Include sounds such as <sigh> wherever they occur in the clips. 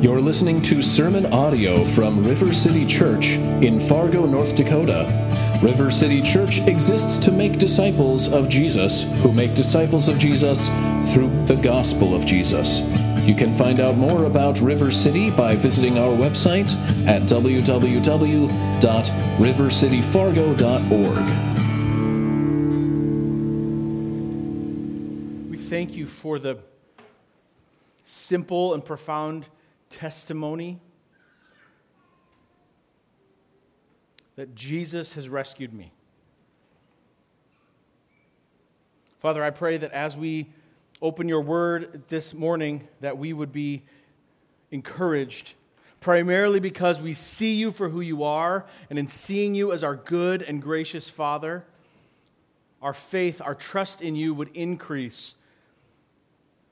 You're listening to sermon audio from River City Church in Fargo, North Dakota. River City Church exists to make disciples of Jesus who make disciples of Jesus through the gospel of Jesus. You can find out more about River City by visiting our website at www.rivercityfargo.org. We thank you for the simple and profound testimony that Jesus has rescued me. Father, I pray that as we open your word this morning, that we would be encouraged, primarily because we see you for who you are, and in seeing you as our good and gracious Father, our faith, our trust in you would increase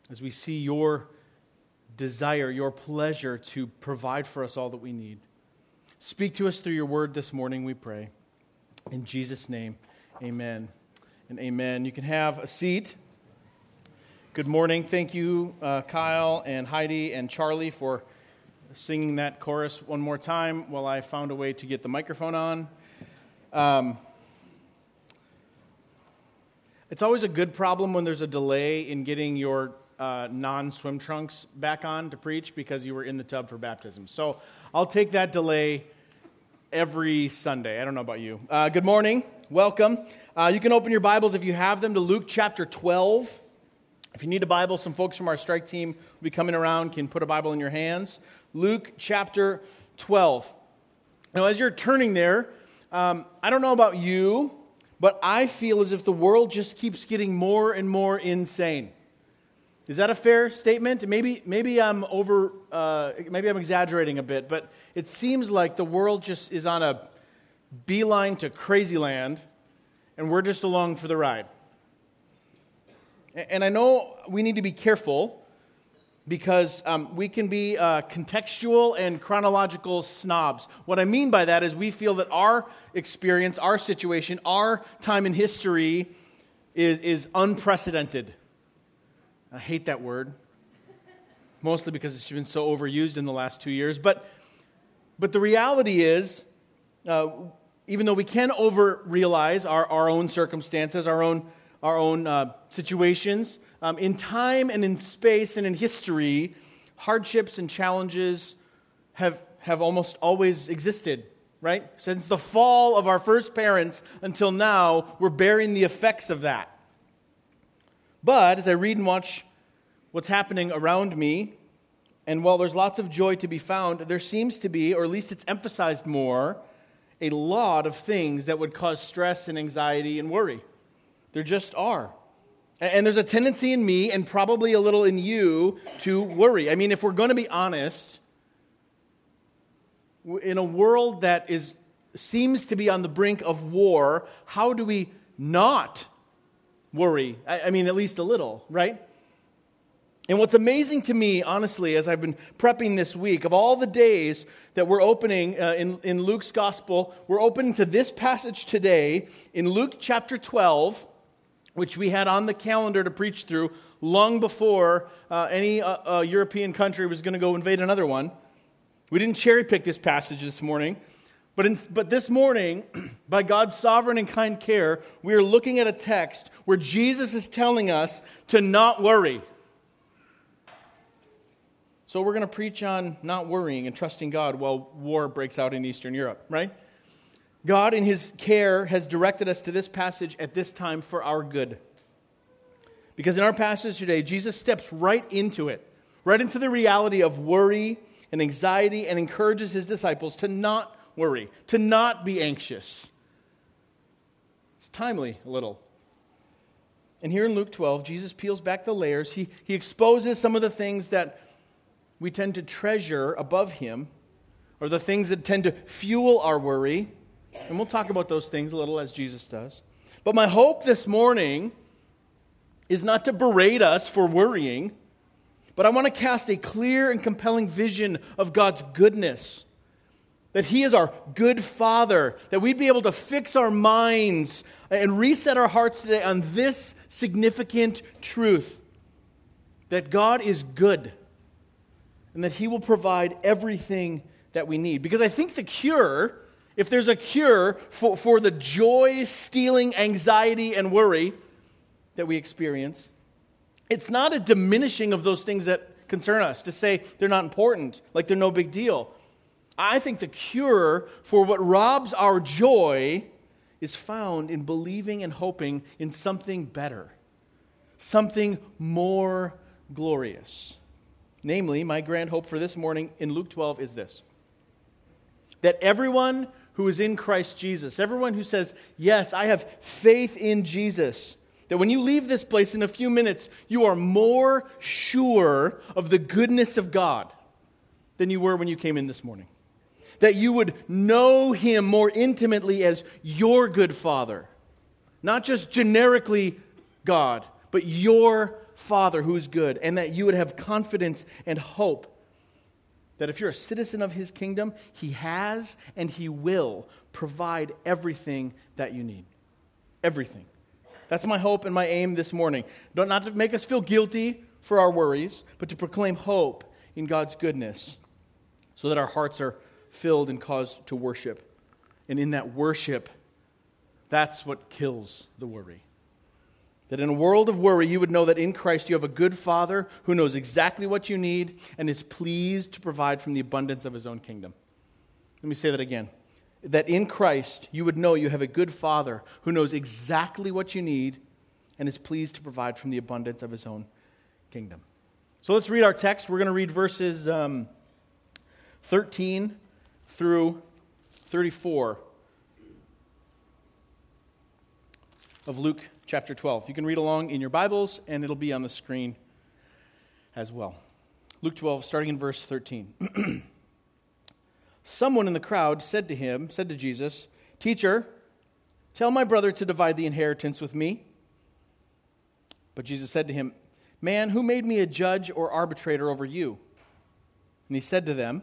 as we see your desire, your pleasure to provide for us all that we need. Speak to us through your word this morning, we pray. In Jesus' name, amen and amen. You can have a seat. Good morning. Thank you, uh, Kyle and Heidi and Charlie, for singing that chorus one more time while I found a way to get the microphone on. Um, it's always a good problem when there's a delay in getting your uh, non swim trunks back on to preach because you were in the tub for baptism. So I'll take that delay every Sunday. I don't know about you. Uh, good morning. Welcome. Uh, you can open your Bibles if you have them to Luke chapter 12. If you need a Bible, some folks from our strike team will be coming around, can put a Bible in your hands. Luke chapter 12. Now, as you're turning there, um, I don't know about you, but I feel as if the world just keeps getting more and more insane. Is that a fair statement? Maybe, maybe I'm over, uh, maybe I'm exaggerating a bit, but it seems like the world just is on a beeline to crazy land, and we're just along for the ride. And I know we need to be careful because um, we can be uh, contextual and chronological snobs. What I mean by that is we feel that our experience, our situation, our time in history is, is unprecedented I hate that word, mostly because it's been so overused in the last two years. But, but the reality is, uh, even though we can over realize our, our own circumstances, our own, our own uh, situations, um, in time and in space and in history, hardships and challenges have, have almost always existed, right? Since the fall of our first parents until now, we're bearing the effects of that. But as I read and watch what's happening around me, and while there's lots of joy to be found, there seems to be, or at least it's emphasized more, a lot of things that would cause stress and anxiety and worry. There just are. And there's a tendency in me, and probably a little in you, to worry. I mean, if we're going to be honest, in a world that is, seems to be on the brink of war, how do we not worry. I, I mean, at least a little, right? And what's amazing to me, honestly, as I've been prepping this week, of all the days that we're opening uh, in, in Luke's gospel, we're opening to this passage today in Luke chapter 12, which we had on the calendar to preach through long before uh, any uh, uh European country was going to go invade another one. We didn't cherry pick this passage this morning. But, in, but this morning, <clears throat> by God's sovereign and kind care, we are looking at a text where Jesus is telling us to not worry. So we're going to preach on not worrying and trusting God while war breaks out in Eastern Europe, right? God, in His care, has directed us to this passage at this time for our good. Because in our passage today, Jesus steps right into it, right into the reality of worry and anxiety, and encourages His disciples to not worry, to not be anxious. It's timely a little. And here in Luke 12, Jesus peels back the layers. He, he exposes some of the things that we tend to treasure above him, or the things that tend to fuel our worry. And we'll talk about those things a little as Jesus does. But my hope this morning is not to berate us for worrying, but I want to cast a clear and compelling vision of God's goodness that He is our good Father, that we'd be able to fix our minds and reset our hearts today on this significant truth that God is good, and that He will provide everything that we need. Because I think the cure, if there's a cure for, for the joy stealing anxiety and worry that we experience, it's not a diminishing of those things that concern us to say they're not important, like they're no big deal. I think the cure for what robs our joy is found in believing and hoping in something better, something more glorious. Namely, my grand hope for this morning in Luke 12 is this that everyone who is in Christ Jesus, everyone who says, Yes, I have faith in Jesus, that when you leave this place in a few minutes, you are more sure of the goodness of God than you were when you came in this morning. That you would know Him more intimately as your good Father. Not just generically God, but your Father who is good. And that you would have confidence and hope that if you're a citizen of His kingdom, He has and He will provide everything that you need. Everything. That's my hope and my aim this morning. Not to make us feel guilty for our worries, but to proclaim hope in God's goodness so that our hearts are filled and caused to worship. And in that worship, that's what kills the worry. That in a world of worry, you would know that in Christ you have a good Father who knows exactly what you need and is pleased to provide from the abundance of his own kingdom. Let me say that again that in Christ you would know you have a good Father who knows exactly what you need and is pleased to provide from the abundance of his own kingdom. So let's read our text. We're going to read verses um, 13 through 34 of Luke chapter 12. You can read along in your Bibles, and it'll be on the screen as well. Luke 12, starting in verse 13. <clears throat> Someone in the crowd said to him, said to Jesus, Teacher, tell my brother to divide the inheritance with me. But Jesus said to him, Man, who made me a judge or arbitrator over you? And he said to them,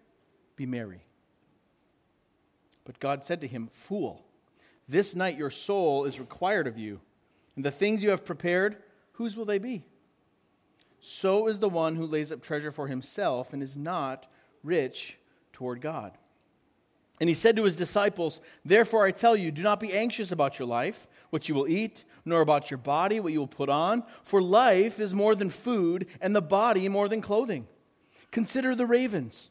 be merry. But God said to him, Fool, this night your soul is required of you, and the things you have prepared, whose will they be? so is the one who lays up treasure for himself and is not rich toward God. And he said to his disciples, Therefore I tell you, do not be anxious about your life, what you will eat, nor about your body, what you will put on, for life is more than food, and the body more than clothing. Consider the ravens.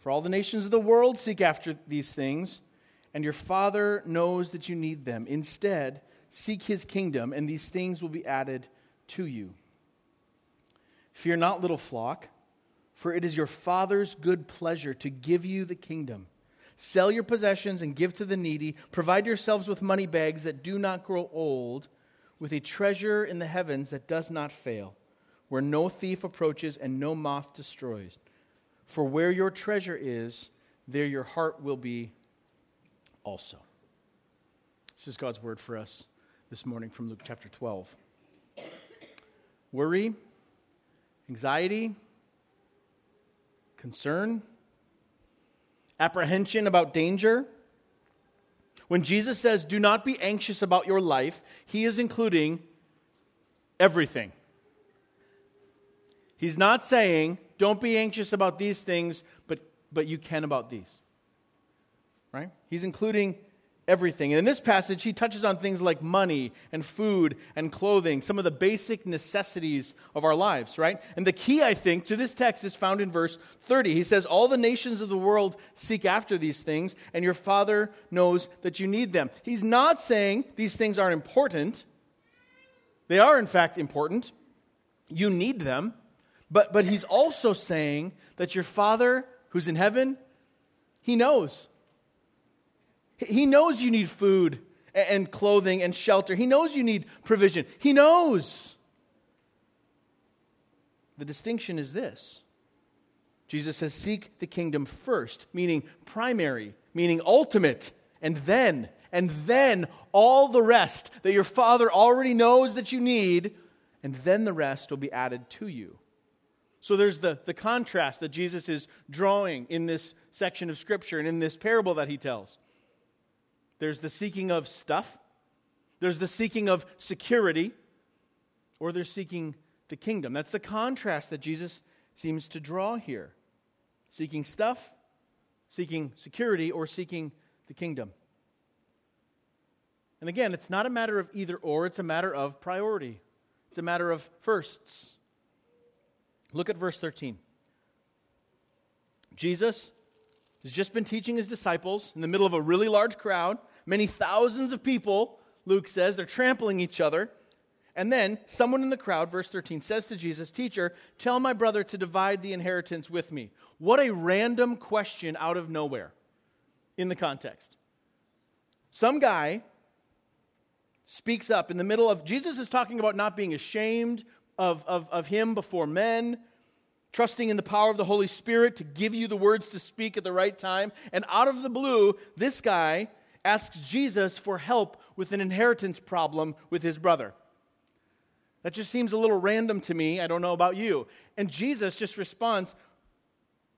For all the nations of the world seek after these things, and your Father knows that you need them. Instead, seek his kingdom, and these things will be added to you. Fear not, little flock, for it is your Father's good pleasure to give you the kingdom. Sell your possessions and give to the needy. Provide yourselves with money bags that do not grow old, with a treasure in the heavens that does not fail, where no thief approaches and no moth destroys. For where your treasure is, there your heart will be also. This is God's word for us this morning from Luke chapter 12. Worry, anxiety, concern, apprehension about danger, When Jesus says, do not be anxious about your life, he is including everything. He's not saying, don't be anxious about these things, but, but you can about these. Right? He's including everything. And in this passage, he touches on things like money and food and clothing, some of the basic necessities of our lives, right? And the key, I think, to this text is found in verse 30. He says, All the nations of the world seek after these things, and your Father knows that you need them. He's not saying these things aren't important. They are, in fact, important. You need them. But, but he's also saying that your Father who's in heaven, he knows. He knows you need food and clothing and shelter. He knows you need provision. He knows. The distinction is this Jesus says, Seek the kingdom first, meaning primary, meaning ultimate, and then, and then all the rest that your Father already knows that you need, and then the rest will be added to you. So there's the, the contrast that Jesus is drawing in this section of Scripture and in this parable that he tells. There's the seeking of stuff, there's the seeking of security, or they're seeking the kingdom. That's the contrast that Jesus seems to draw here seeking stuff, seeking security, or seeking the kingdom. And again, it's not a matter of either or, it's a matter of priority. It's a matter of firsts. Look at verse 13. Jesus has just been teaching his disciples in the middle of a really large crowd. Many thousands of people, Luke says, they're trampling each other. And then someone in the crowd, verse 13, says to Jesus, Teacher, tell my brother to divide the inheritance with me. What a random question out of nowhere in the context. Some guy speaks up in the middle of, Jesus is talking about not being ashamed of, of, of him before men, trusting in the power of the Holy Spirit to give you the words to speak at the right time. And out of the blue, this guy asks Jesus for help with an inheritance problem with his brother. That just seems a little random to me. I don't know about you. And Jesus just responds,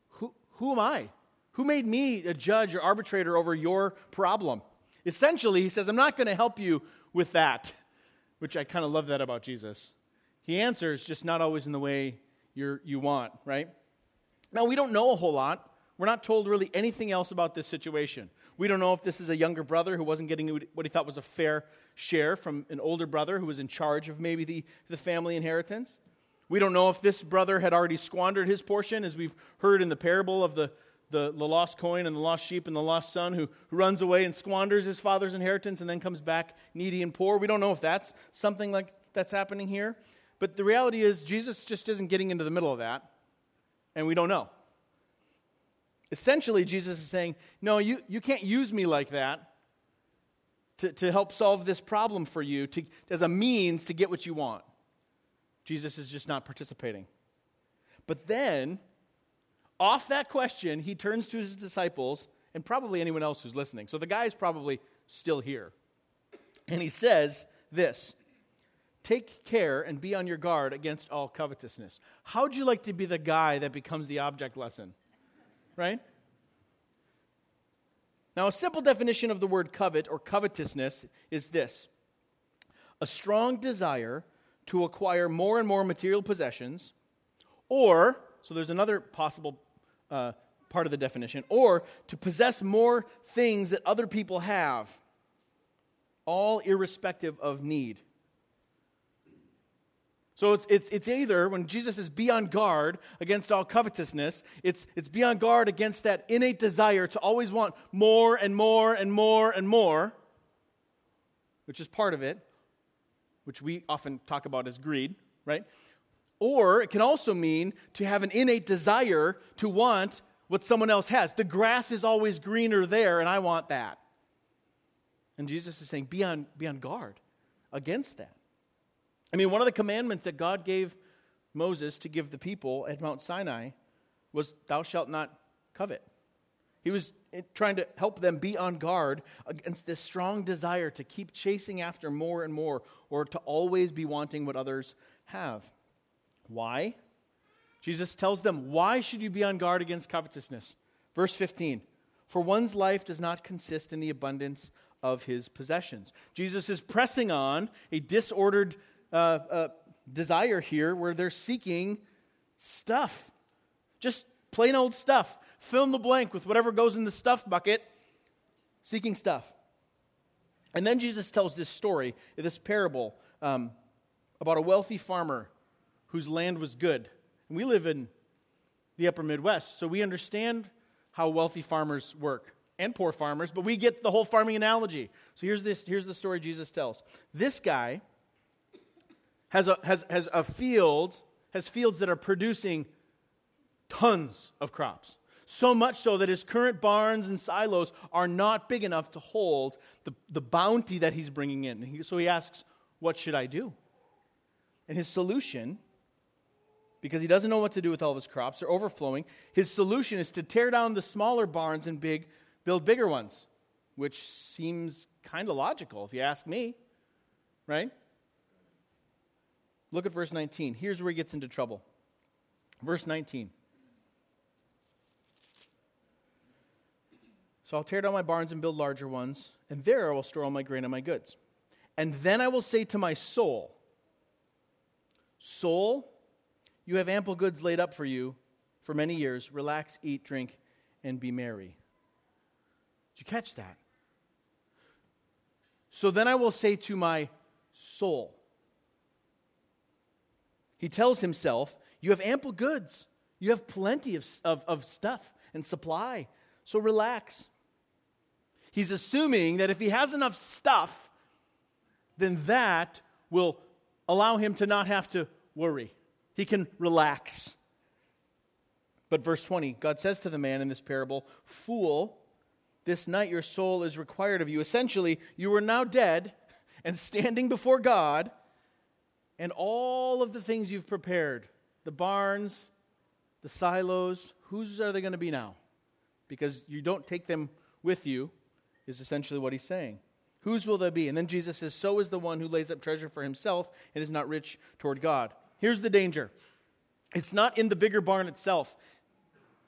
Who, who am I? Who made me a judge or arbitrator over your problem? Essentially, he says, I'm not going to help you with that, which I kind of love that about Jesus. He answers, just not always in the way you you want, right? Now, we don't know a whole lot. We're not told really anything else about this situation. We don't know if this is a younger brother who wasn't getting what he thought was a fair share from an older brother who was in charge of maybe the, the family inheritance. We don't know if this brother had already squandered his portion, as we've heard in the parable of the, the, the lost coin and the lost sheep and the lost son who, who runs away and squanders his father's inheritance and then comes back needy and poor. We don't know if that's something like that's happening here. But the reality is, Jesus just isn't getting into the middle of that, and we don't know. Essentially, Jesus is saying, No, you, you can't use me like that to, to help solve this problem for you to, as a means to get what you want. Jesus is just not participating. But then, off that question, he turns to his disciples and probably anyone else who's listening. So the guy is probably still here. And he says this Take care and be on your guard against all covetousness. How'd you like to be the guy that becomes the object lesson? right? Now, a simple definition of the word covet or covetousness is this a strong desire to acquire more and more material possessions, or, so there's another possible uh, part of the definition, or to possess more things that other people have, all irrespective of need. So it's, it's, it's either when Jesus is be on guard against all covetousness, it's, it's be on guard against that innate desire to always want more and more and more and more, which is part of it, which we often talk about as greed, right? Or it can also mean to have an innate desire to want what someone else has. The grass is always greener there, and I want that. And Jesus is saying, be on, be on guard against that. I mean, one of the commandments that God gave Moses to give the people at Mount Sinai was, Thou shalt not covet. He was eh, trying to help them be on guard against this strong desire to keep chasing after more and more or to always be wanting what others have. Why? Jesus tells them, Why should you be on guard against covetousness? Verse 15 For one's life does not consist in the abundance of his possessions. Jesus is pressing on a disordered uh, uh, desire here where they're seeking stuff. Just plain old stuff. Fill in the blank with whatever goes in the stuff bucket, seeking stuff. And then Jesus tells this story, this parable um, about a wealthy farmer whose land was good. And we live in the upper Midwest, so we understand how wealthy farmers work and poor farmers, but we get the whole farming analogy. So here's, this, here's the story Jesus tells. This guy has a, has, has a field, has fields that are producing tons of crops. So much so that his current barns and silos are not big enough to hold the, the bounty that he's bringing in. So he asks, What should I do? And his solution, because he doesn't know what to do with all of his crops, they're overflowing, his solution is to tear down the smaller barns and big, build bigger ones, which seems kind of logical if you ask me, right? Look at verse 19. Here's where he gets into trouble. Verse 19. So I'll tear down my barns and build larger ones, and there I will store all my grain and my goods. And then I will say to my soul, Soul, you have ample goods laid up for you for many years. Relax, eat, drink, and be merry. Did you catch that? So then I will say to my soul, he tells himself, You have ample goods. You have plenty of, of, of stuff and supply. So relax. He's assuming that if he has enough stuff, then that will allow him to not have to worry. He can relax. But verse 20, God says to the man in this parable, Fool, this night your soul is required of you. Essentially, you are now dead and standing before God and all of the things you've prepared the barns, the silos whose are they going to be now? Because you don't take them with you, is essentially what he's saying. Whose will they be? And then Jesus says, So is the one who lays up treasure for himself and is not rich toward God. Here's the danger it's not in the bigger barn itself.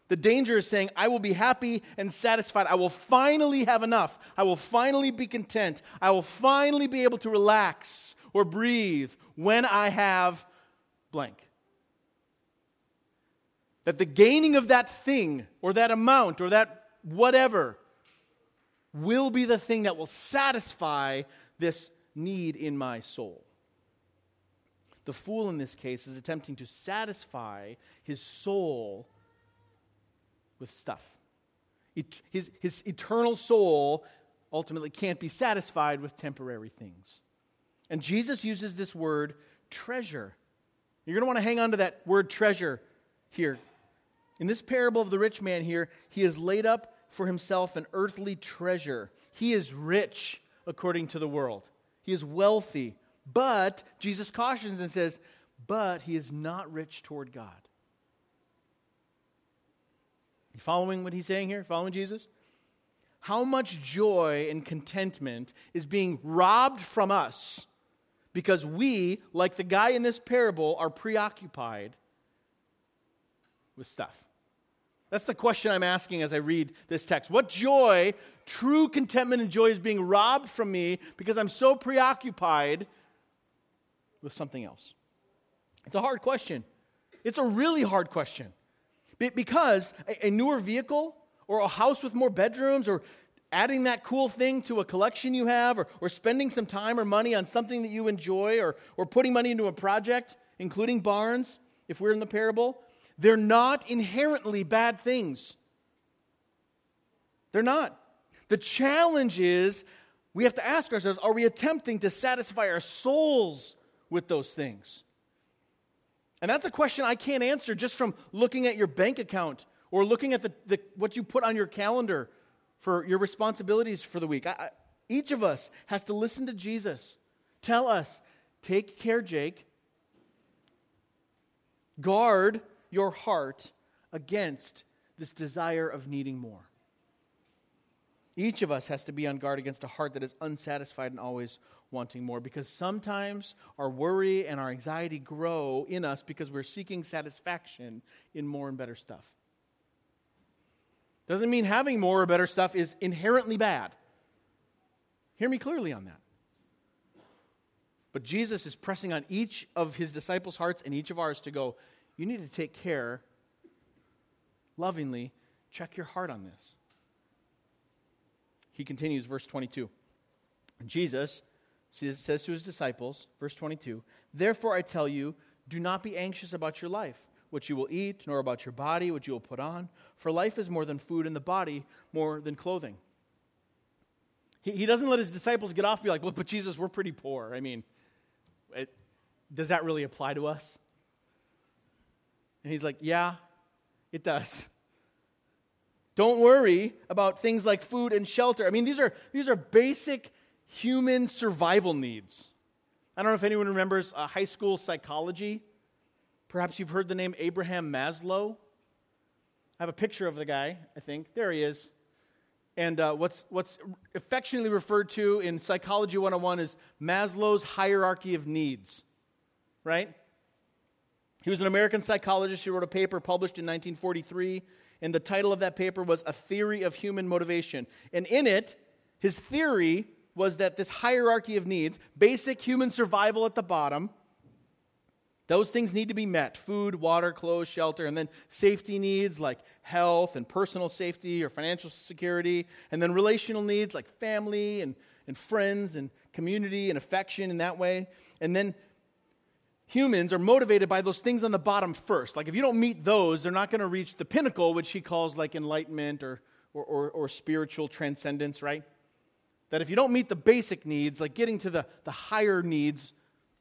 The danger is saying, I will be happy and satisfied. I will finally have enough. I will finally be content. I will finally be able to relax or breathe when I have blank. That the gaining of that thing or that amount or that whatever will be the thing that will satisfy this need in my soul. The fool in this case is attempting to satisfy his soul with stuff. His, his eternal soul ultimately can't be satisfied with temporary things. And Jesus uses this word treasure. You're going to want to hang on to that word treasure here. In this parable of the rich man here, he has laid up for himself an earthly treasure. He is rich according to the world, he is wealthy. But Jesus cautions and says, but he is not rich toward God. You following what he's saying here? Following Jesus? How much joy and contentment is being robbed from us because we, like the guy in this parable, are preoccupied with stuff. That's the question I'm asking as I read this text. What joy, true contentment and joy, is being robbed from me because I'm so preoccupied with something else? It's a hard question. It's a really hard question. Because a newer vehicle or a house with more bedrooms or adding that cool thing to a collection you have, or, or spending some time or money on something that you enjoy, or, or putting money into a project, including barns, if we're in the parable, they're not inherently bad things. They're not. The challenge is we have to ask ourselves are we attempting to satisfy our souls with those things? And that's a question I can't answer just from looking at your bank account or looking at the, the, what you put on your calendar for your responsibilities for the week. I, I, each of us has to listen to Jesus. Tell us, take care, Jake. Guard your heart against this desire of needing more. Each of us has to be on guard against a heart that is unsatisfied and always wanting more because sometimes our worry and our anxiety grow in us because we're seeking satisfaction in more and better stuff. Doesn't mean having more or better stuff is inherently bad. Hear me clearly on that. But Jesus is pressing on each of his disciples' hearts and each of ours to go, you need to take care, lovingly, check your heart on this. He continues, verse 22. Jesus says to his disciples, verse 22, Therefore I tell you, do not be anxious about your life, what you will eat, nor about your body, what you will put on. For life is more than food, and the body more than clothing. He, he doesn't let his disciples get off and be like, Well, but Jesus, we're pretty poor. I mean, it, does that really apply to us? And he's like, Yeah, it does. Don't worry about things like food and shelter. I mean, these are, these are basic human survival needs. I don't know if anyone remembers uh, high school psychology. Perhaps you've heard the name Abraham Maslow. I have a picture of the guy, I think. There he is. And uh, what's, what's affectionately referred to in Psychology 101 is Maslow's hierarchy of needs, right? He was an American psychologist. He wrote a paper published in 1943, and the title of that paper was A Theory of Human Motivation. And in it, his theory was that this hierarchy of needs, basic human survival at the bottom, those things need to be met food, water, clothes, shelter, and then safety needs like health and personal safety or financial security, and then relational needs like family and, and friends and community and affection in that way. And then humans are motivated by those things on the bottom first. Like if you don't meet those, they're not going to reach the pinnacle, which he calls like enlightenment or, or, or, or spiritual transcendence, right? That if you don't meet the basic needs, like getting to the, the higher needs,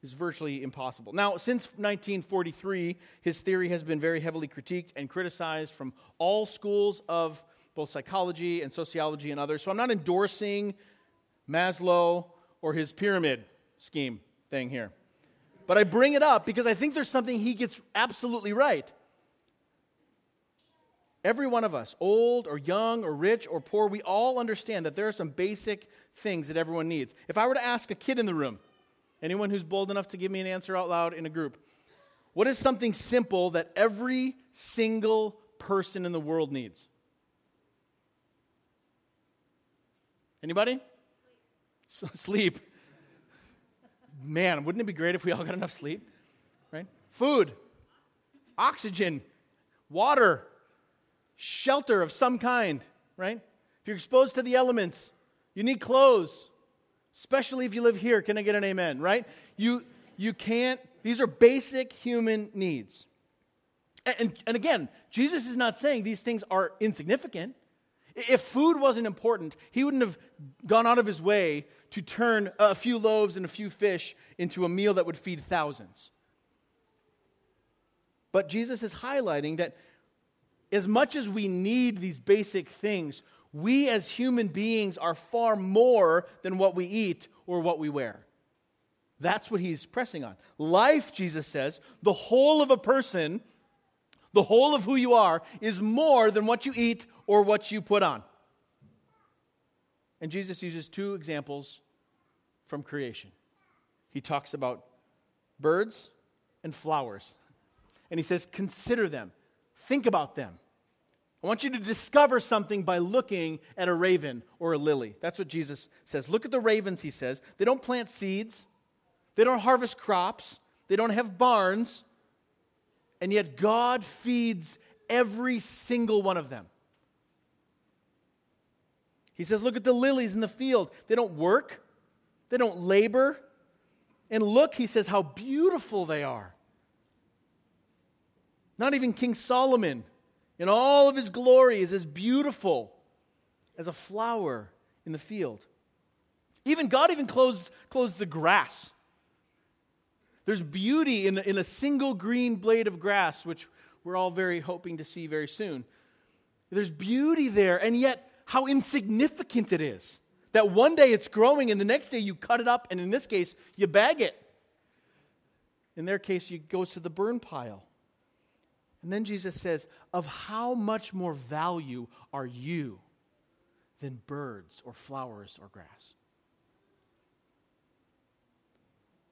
is virtually impossible. Now, since 1943, his theory has been very heavily critiqued and criticized from all schools of both psychology and sociology and others. So I'm not endorsing Maslow or his pyramid scheme thing here. But I bring it up because I think there's something he gets absolutely right. Every one of us, old or young or rich or poor, we all understand that there are some basic things that everyone needs. If I were to ask a kid in the room, anyone who's bold enough to give me an answer out loud in a group, what is something simple that every single person in the world needs? Anybody? Sleep. Man, wouldn't it be great if we all got enough sleep? Right? Food, oxygen, water, shelter of some kind, right? If you're exposed to the elements, you need clothes, especially if you live here. Can I get an amen, right? You, you can't, these are basic human needs. And, and, and again, Jesus is not saying these things are insignificant. If food wasn't important, he wouldn't have gone out of his way to turn a few loaves and a few fish into a meal that would feed thousands. But Jesus is highlighting that as much as we need these basic things, we as human beings are far more than what we eat or what we wear. That's what he's pressing on. Life, Jesus says, the whole of a person, the whole of who you are, is more than what you eat or what you put on. And Jesus uses two examples from creation. He talks about birds and flowers. And he says, Consider them, think about them. I want you to discover something by looking at a raven or a lily. That's what Jesus says. Look at the ravens, he says. They don't plant seeds, they don't harvest crops, they don't have barns, and yet God feeds every single one of them. He says, Look at the lilies in the field. They don't work, they don't labor. And look, he says, how beautiful they are. Not even King Solomon in all of his glory is as beautiful as a flower in the field. Even God even clothes, clothes the grass. There's beauty in, in a single green blade of grass, which we're all very hoping to see very soon. There's beauty there, and yet how insignificant it is. That one day it's growing, and the next day you cut it up, and in this case, you bag it. In their case, it goes to the burn pile. And then Jesus says, Of how much more value are you than birds or flowers or grass?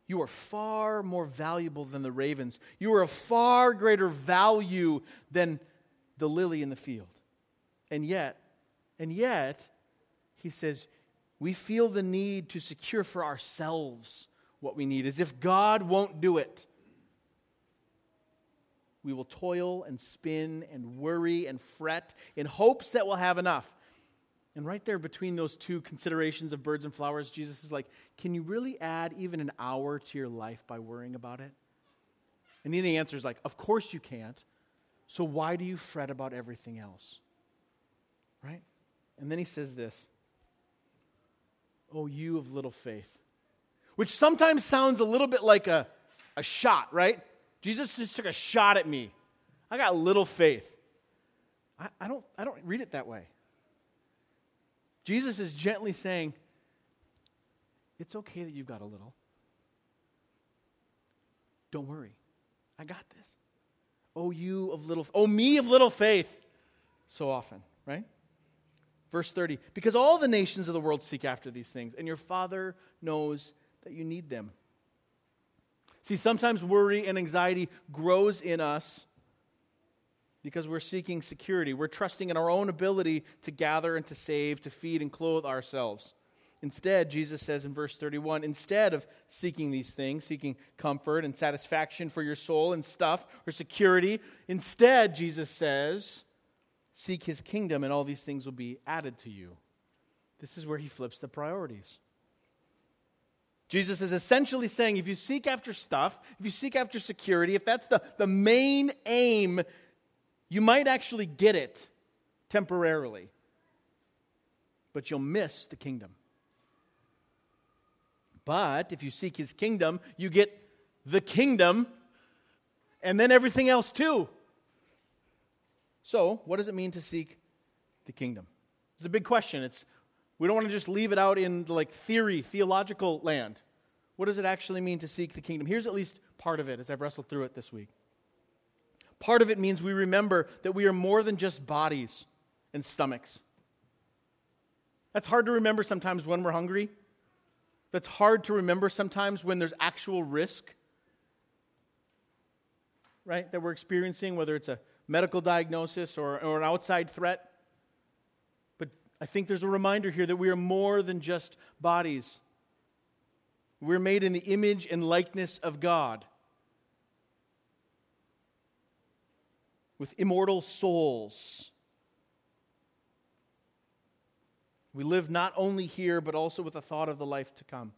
You are far more valuable than the ravens. You are of far greater value than the lily in the field. And yet, and yet, he says, we feel the need to secure for ourselves what we need, as if God won't do it. We will toil and spin and worry and fret in hopes that we'll have enough. And right there between those two considerations of birds and flowers, Jesus is like, Can you really add even an hour to your life by worrying about it? And then the answer is like, Of course you can't. So why do you fret about everything else? Right? And then he says this Oh, you of little faith. Which sometimes sounds a little bit like a, a shot, right? Jesus just took a shot at me. I got little faith. I, I, don't, I don't read it that way. Jesus is gently saying, It's okay that you've got a little. Don't worry. I got this. Oh, you of little, oh, me of little faith. So often, right? Verse 30 Because all the nations of the world seek after these things, and your Father knows that you need them. See, sometimes worry and anxiety grows in us because we're seeking security. We're trusting in our own ability to gather and to save, to feed and clothe ourselves. Instead, Jesus says in verse 31 instead of seeking these things, seeking comfort and satisfaction for your soul and stuff or security, instead, Jesus says, seek his kingdom and all these things will be added to you. This is where he flips the priorities. Jesus is essentially saying if you seek after stuff, if you seek after security, if that's the, the main aim you might actually get it temporarily, but you'll miss the kingdom. But if you seek his kingdom, you get the kingdom and then everything else too. So, what does it mean to seek the kingdom? It's a big question. It's we don't want to just leave it out in like theory, theological land. What does it actually mean to seek the kingdom? Here's at least part of it as I've wrestled through it this week. Part of it means we remember that we are more than just bodies and stomachs. That's hard to remember sometimes when we're hungry. That's hard to remember sometimes when there's actual risk, right, that we're experiencing, whether it's a medical diagnosis or, or an outside threat. I think there's a reminder here that we are more than just bodies. We're made in the image and likeness of God. with immortal souls. We live not only here, but also with a thought of the life to come.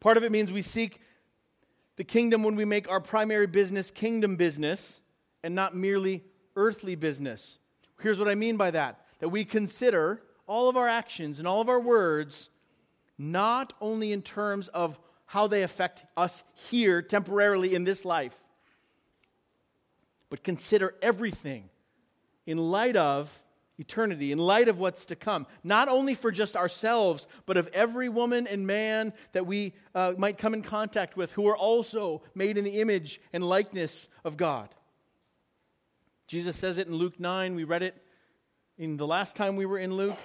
Part of it means we seek the kingdom when we make our primary business kingdom business and not merely earthly business. Here's what I mean by that that we consider all of our actions and all of our words not only in terms of how they affect us here temporarily in this life, but consider everything in light of eternity, in light of what's to come, not only for just ourselves, but of every woman and man that we uh, might come in contact with who are also made in the image and likeness of God. Jesus says it in Luke 9. We read it in the last time we were in Luke.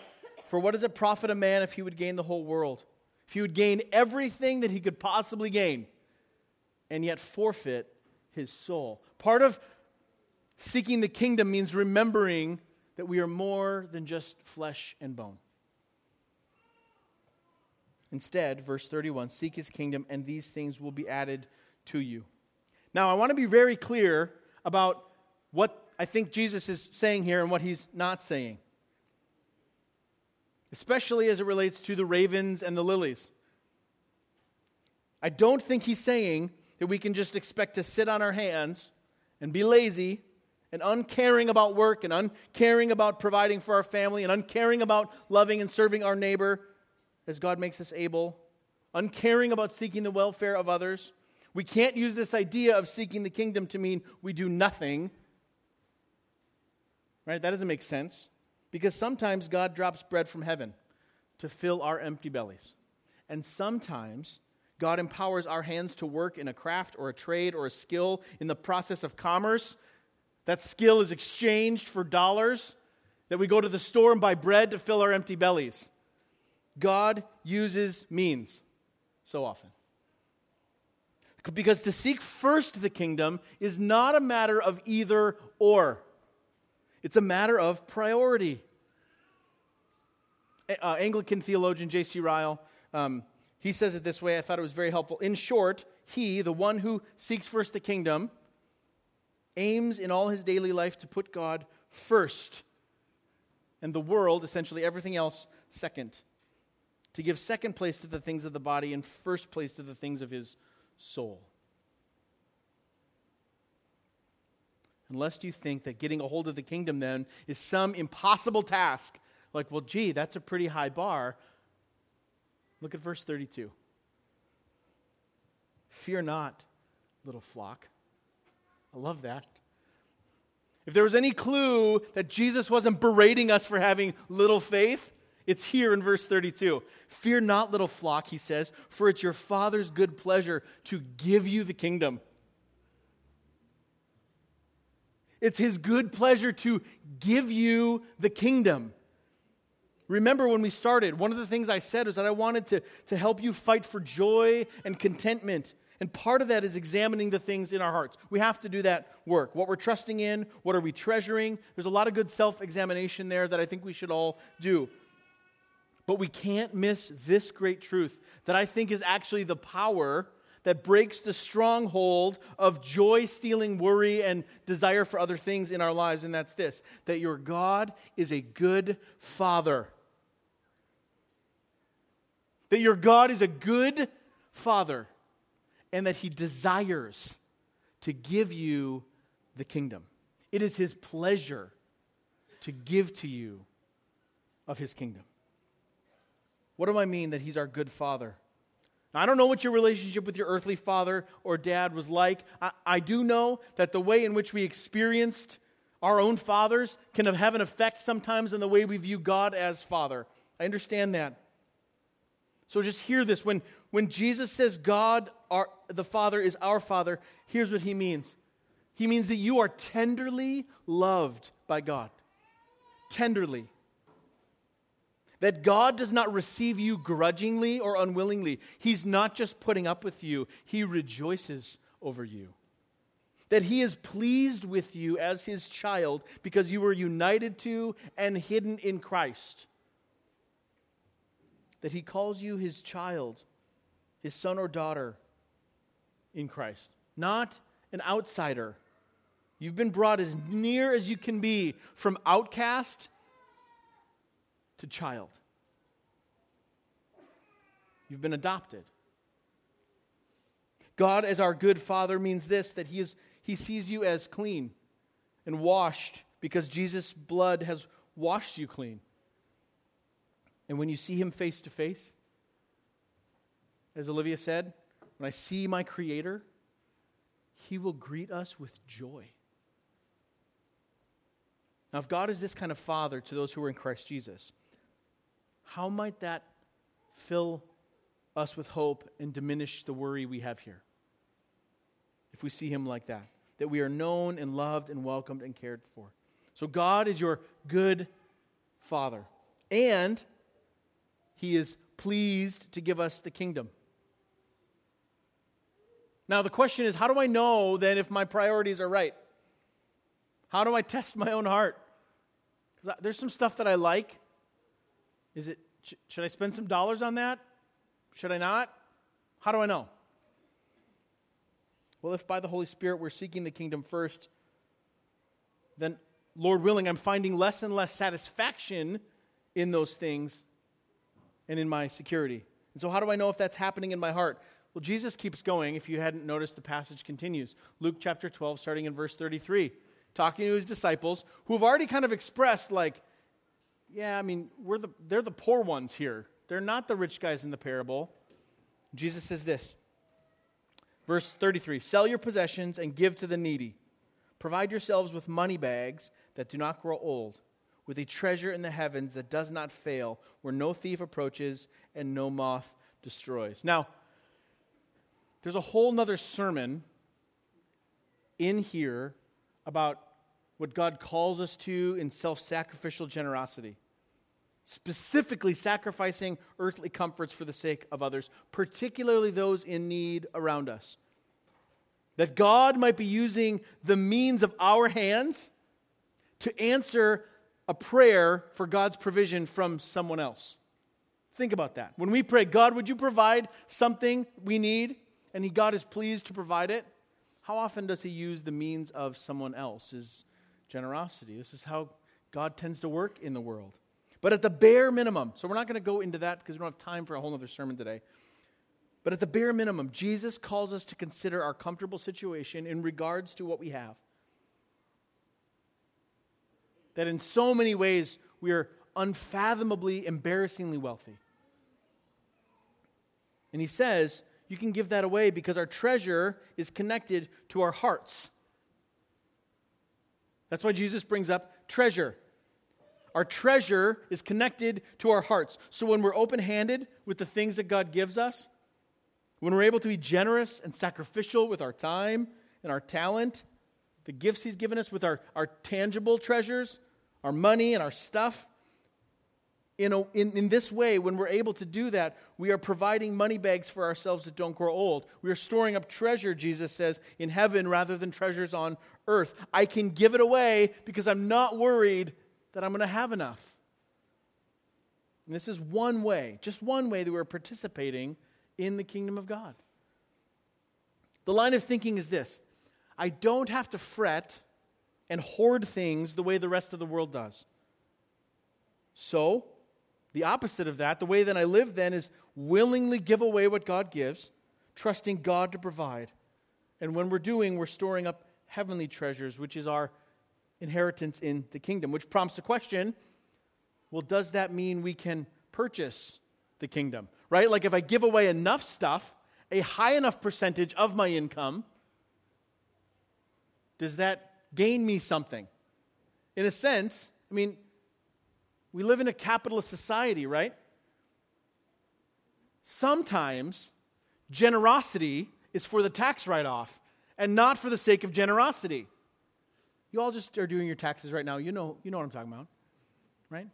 For what does it profit a man if he would gain the whole world? If he would gain everything that he could possibly gain and yet forfeit his soul? Part of Seeking the kingdom means remembering that we are more than just flesh and bone. Instead, verse 31 seek his kingdom, and these things will be added to you. Now, I want to be very clear about what I think Jesus is saying here and what he's not saying, especially as it relates to the ravens and the lilies. I don't think he's saying that we can just expect to sit on our hands and be lazy and uncaring about work and uncaring about providing for our family and uncaring about loving and serving our neighbor as God makes us able, uncaring about seeking the welfare of others. We can't use this idea of seeking the kingdom to mean we do nothing. Right? That doesn't make sense. Because sometimes God drops bread from heaven to fill our empty bellies. And sometimes God empowers our hands to work in a craft or a trade or a skill in the process of commerce that skill is exchanged for dollars, that we go to the store and buy bread to fill our empty bellies. God uses means so often. Because to seek first the kingdom is not a matter of either or, it's a matter of priority. uh, Anglican theologian J.C. Ryle, um, he says it this way. I thought it was very helpful. In short, he, the one who seeks first the kingdom, aims in all his daily life to put God first and the world, essentially everything else, second. To give second place to the things of the body and first place to the things of his soul. Unless you think that getting a hold of the kingdom then is some impossible task. Like, well, gee, that's a pretty high bar. Look at verse 32. Fear not, little flock. I love that. If there was any clue that Jesus wasn't berating us for having little faith, it's here in verse 32. Fear not, little flock, he says, for it's your Father's good pleasure to give you the kingdom. It's his good pleasure to give you the kingdom. Remember when we started, one of the things I said was that I wanted to, to help you fight for joy and contentment. And part of that is examining the things in our hearts. We have to do that work. What we're trusting in, what are we treasuring? There's a lot of good self examination there that I think we should all do. But we can't miss this great truth that I think is actually the power that breaks the stronghold of joy stealing worry and desire for other things in our lives. And that's this that your God is a good father. That your God is a good father and that he desires to give you the kingdom. It is his pleasure to give to you of his kingdom. What do I mean that he's our good father? Now, I don't know what your relationship with your earthly father or dad was like. I, I do know that the way in which we experienced our own fathers can have an effect sometimes in the way we view God as father. I understand that. So just hear this. When, when Jesus says God, our, the Father, is our Father, here's what he means He means that you are tenderly loved by God. Tenderly. That God does not receive you grudgingly or unwillingly. He's not just putting up with you, He rejoices over you. That He is pleased with you as His child because you were united to and hidden in Christ that he calls you his child, his son or daughter in Christ, not an outsider. You've been brought as near as you can be from outcast to child. You've been adopted. God, as our good father, means this that he, is, he sees you as clean and washed because Jesus' blood has washed you clean. And when you see him face to face, as Olivia said, when I see my Creator, he will greet us with joy. Now, if God is this kind of father to those who are in Christ Jesus, how might that fill us with hope and diminish the worry we have here? If we see him like that, that we are known and loved and welcomed and cared for. So, God is your good father. And he is pleased to give us the kingdom. Now, the question is how do I know then if my priorities are right? How do I test my own heart? Because there's some stuff that I like. Is it, should I spend some dollars on that? Should I not? How do I know? Well, if by the Holy Spirit we're seeking the kingdom first, then, Lord willing, I'm finding less and less satisfaction in those things and in my security. And so, how do I know if that's happening in my heart? Well, Jesus keeps going. If you hadn't noticed, the passage continues. Luke chapter 12, starting in verse 33, talking to his disciples who have already kind of expressed, like, yeah, I mean, we're the, they're the poor ones here. They're not the rich guys in the parable. Jesus says this, verse 33 Sell your possessions and give to the needy. Provide yourselves with money bags that do not grow old with a treasure in the heavens that does not fail, where no thief approaches and no moth destroys. Now, there's a whole nother sermon in here about what God calls us to in self sacrificial generosity, specifically sacrificing earthly comforts for the sake of others, particularly those in need around us. That God might be using the means of our hands to answer a prayer for God's provision from someone else. Think about that. When we pray, God, would you provide something we need? And he, God is pleased to provide it. How often does he use the means of someone else's generosity? This is how God tends to work in the world. But at the bare minimum, so we're not going to go into that because we don't have time for a whole other sermon today. But at the bare minimum, Jesus calls us to consider our comfortable situation in regards to what we have. That in so many ways we are unfathomably, embarrassingly wealthy. And he says, you can give that away because our treasure is connected to our hearts. That's why Jesus brings up treasure. Our treasure is connected to our hearts. So when we're open handed with the things that God gives us, when we're able to be generous and sacrificial with our time and our talent, the gifts He's given us with our, our tangible treasures, our money and our stuff, in, a, in, in this way, when we're able to do that, we are providing money bags for ourselves that don't grow old. We are storing up treasure, Jesus says, in heaven rather than treasures on earth. I can give it away because I'm not worried that I'm going to have enough. And this is one way, just one way that we're participating in the kingdom of God. The line of thinking is this I don't have to fret and hoard things the way the rest of the world does. So, the opposite of that, the way that I live then is willingly give away what God gives, trusting God to provide. And when we're doing, we're storing up heavenly treasures, which is our inheritance in the kingdom, which prompts the question well, does that mean we can purchase the kingdom? Right? Like if I give away enough stuff, a high enough percentage of my income, does that gain me something? In a sense, I mean, we live in a capitalist society, right? Sometimes generosity is for the tax write off and not for the sake of generosity. You all just are doing your taxes right now. You know, you know what I'm talking about, right?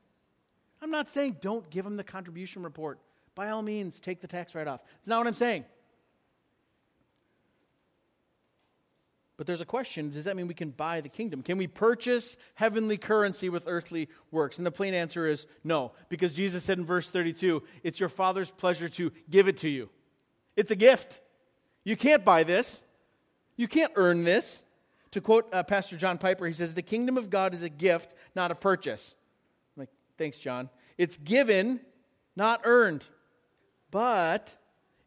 I'm not saying don't give them the contribution report. By all means, take the tax write off. It's not what I'm saying. But there's a question does that mean we can buy the kingdom? Can we purchase heavenly currency with earthly works? And the plain answer is no, because Jesus said in verse 32 it's your Father's pleasure to give it to you. It's a gift. You can't buy this, you can't earn this. To quote uh, Pastor John Piper, he says, The kingdom of God is a gift, not a purchase. I'm like, thanks, John. It's given, not earned. But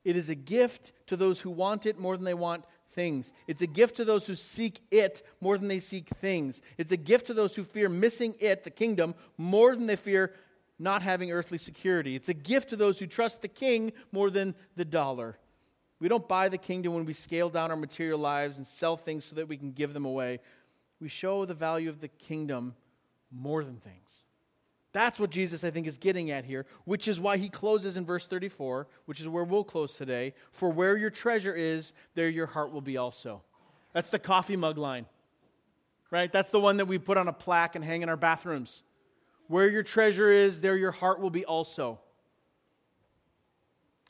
it is a gift to those who want it more than they want things. It's a gift to those who seek it more than they seek things. It's a gift to those who fear missing it, the kingdom, more than they fear not having earthly security. It's a gift to those who trust the king more than the dollar. We don't buy the kingdom when we scale down our material lives and sell things so that we can give them away. We show the value of the kingdom more than things. That's what Jesus, I think, is getting at here, which is why he closes in verse 34, which is where we'll close today. For where your treasure is, there your heart will be also. That's the coffee mug line, right? That's the one that we put on a plaque and hang in our bathrooms. Where your treasure is, there your heart will be also.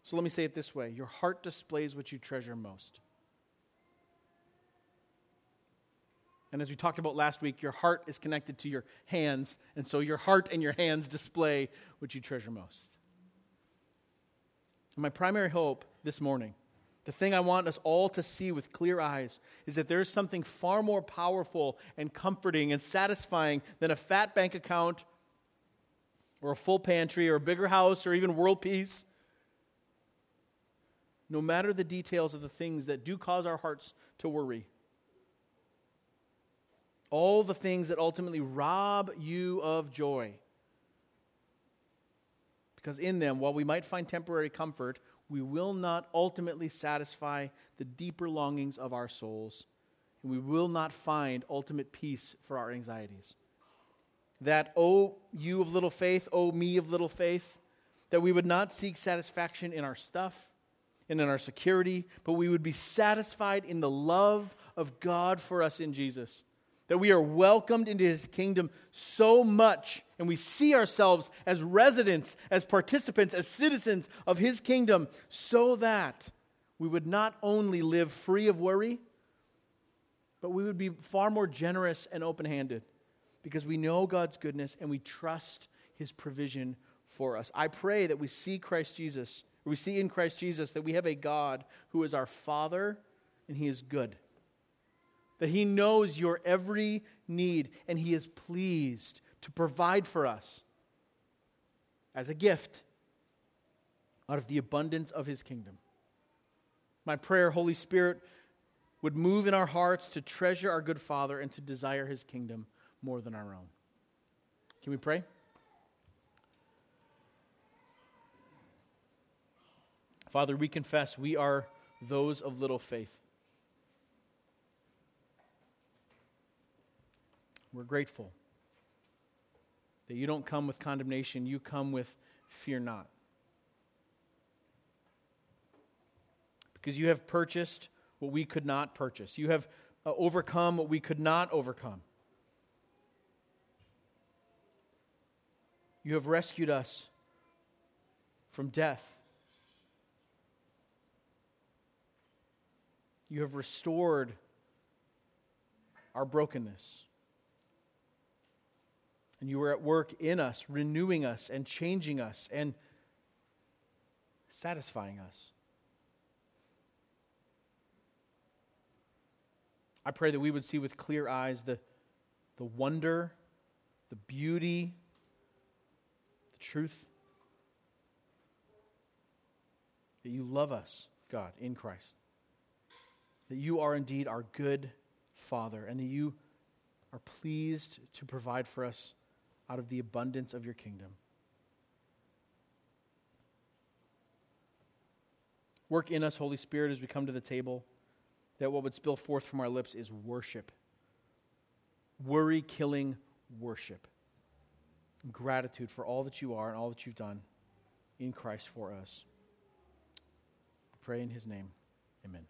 So let me say it this way your heart displays what you treasure most. And as we talked about last week, your heart is connected to your hands, and so your heart and your hands display what you treasure most. And my primary hope this morning, the thing I want us all to see with clear eyes, is that there is something far more powerful and comforting and satisfying than a fat bank account or a full pantry or a bigger house or even world peace. No matter the details of the things that do cause our hearts to worry all the things that ultimately rob you of joy. Because in them, while we might find temporary comfort, we will not ultimately satisfy the deeper longings of our souls, and we will not find ultimate peace for our anxieties. That, oh, you of little faith, oh, me of little faith, that we would not seek satisfaction in our stuff and in our security, but we would be satisfied in the love of God for us in Jesus that we are welcomed into his kingdom so much, and we see ourselves as residents, as participants, as citizens of his kingdom, so that we would not only live free of worry, but we would be far more generous and open handed. because we know God's goodness and we trust his provision for us. I pray that we see Christ Jesus, we see in Christ Jesus that we have a God who is our Father and he is good. That he knows your every need and he is pleased to provide for us as a gift out of the abundance of his kingdom. My prayer, Holy Spirit, would move in our hearts to treasure our good Father and to desire his kingdom more than our own. Can we pray? Father, we confess we are those of little faith. We're grateful that you don't come with condemnation, you come with fear not. Because you have purchased what we could not purchase, you have uh, overcome what we could not overcome. You have rescued us from death. You have restored our brokenness. And you are at work in us, renewing us and changing us and satisfying us. I pray that we would see with clear eyes the, the wonder, the beauty, the truth that you love us, God, in Christ. That you are indeed our good Father, and that you are pleased to provide for us out of the abundance of your kingdom. Work in us, Holy Spirit, as we come to the table, that what would spill forth from our lips is worship. Worry killing worship. Gratitude for all that you are and all that you've done in Christ for us. pray in his name. Amen.